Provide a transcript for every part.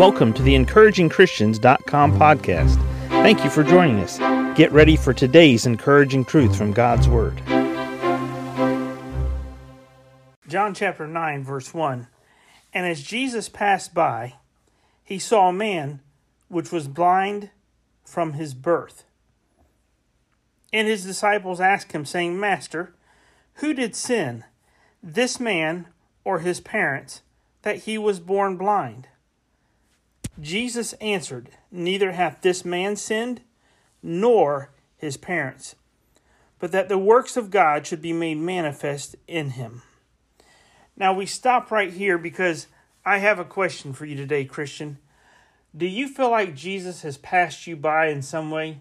Welcome to the encouragingchristians.com podcast. Thank you for joining us. Get ready for today's encouraging truth from God's Word. John chapter 9, verse 1. And as Jesus passed by, he saw a man which was blind from his birth. And his disciples asked him, saying, Master, who did sin, this man or his parents, that he was born blind? Jesus answered, Neither hath this man sinned, nor his parents, but that the works of God should be made manifest in him. Now we stop right here because I have a question for you today, Christian. Do you feel like Jesus has passed you by in some way?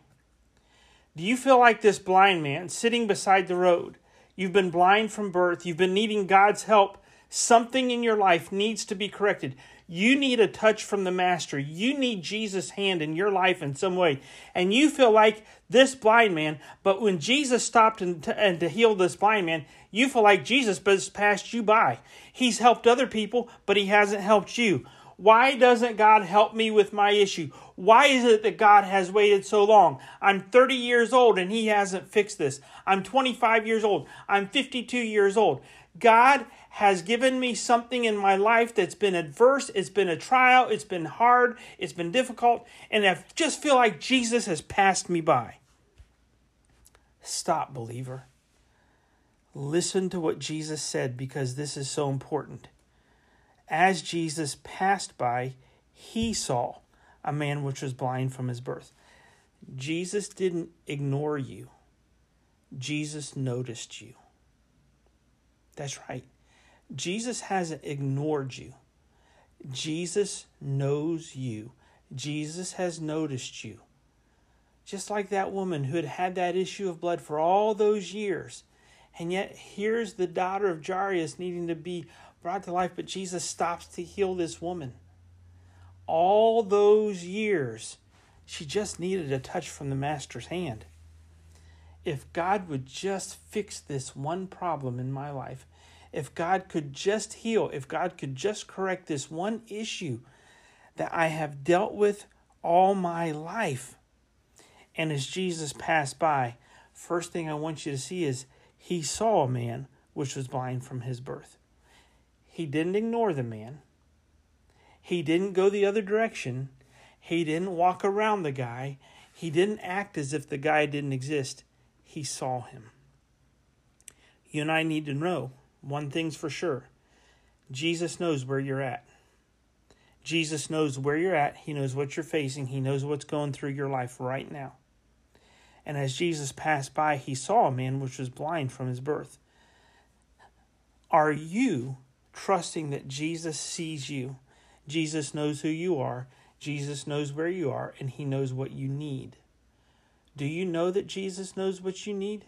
Do you feel like this blind man sitting beside the road? You've been blind from birth, you've been needing God's help. Something in your life needs to be corrected. You need a touch from the Master. You need Jesus' hand in your life in some way. And you feel like this blind man, but when Jesus stopped and to, and to heal this blind man, you feel like Jesus has passed you by. He's helped other people, but he hasn't helped you. Why doesn't God help me with my issue? Why is it that God has waited so long? I'm 30 years old and He hasn't fixed this. I'm 25 years old. I'm 52 years old. God has given me something in my life that's been adverse, it's been a trial, it's been hard, it's been difficult, and I just feel like Jesus has passed me by. Stop, believer. Listen to what Jesus said because this is so important. As Jesus passed by, he saw a man which was blind from his birth. Jesus didn't ignore you, Jesus noticed you. That's right. Jesus hasn't ignored you. Jesus knows you. Jesus has noticed you. Just like that woman who had had that issue of blood for all those years. And yet, here's the daughter of Jairus needing to be brought to life, but Jesus stops to heal this woman. All those years, she just needed a touch from the Master's hand. If God would just fix this one problem in my life, if God could just heal, if God could just correct this one issue that I have dealt with all my life. And as Jesus passed by, first thing I want you to see is he saw a man which was blind from his birth. He didn't ignore the man. He didn't go the other direction. He didn't walk around the guy. He didn't act as if the guy didn't exist. He saw him. You and I need to know one thing's for sure Jesus knows where you're at. Jesus knows where you're at. He knows what you're facing. He knows what's going through your life right now. And as Jesus passed by, he saw a man which was blind from his birth. Are you trusting that Jesus sees you? Jesus knows who you are. Jesus knows where you are, and he knows what you need. Do you know that Jesus knows what you need?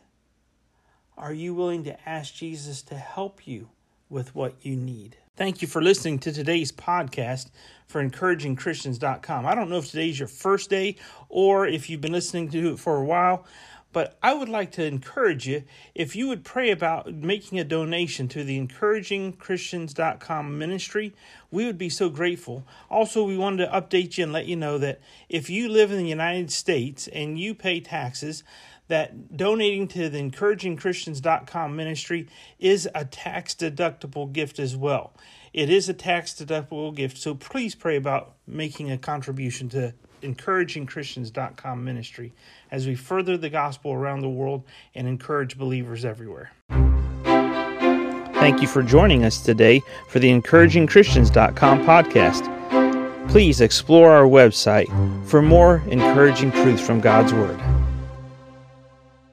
Are you willing to ask Jesus to help you with what you need? Thank you for listening to today's podcast for encouragingchristians.com. I don't know if today's your first day or if you've been listening to it for a while, but I would like to encourage you if you would pray about making a donation to the encouragingchristians.com ministry. We would be so grateful. Also, we wanted to update you and let you know that if you live in the United States and you pay taxes, that donating to the encouragingchristians.com ministry is a tax deductible gift as well. It is a tax deductible gift, so please pray about making a contribution to encouragingchristians.com ministry as we further the gospel around the world and encourage believers everywhere. Thank you for joining us today for the encouragingchristians.com podcast. Please explore our website for more encouraging truths from God's Word.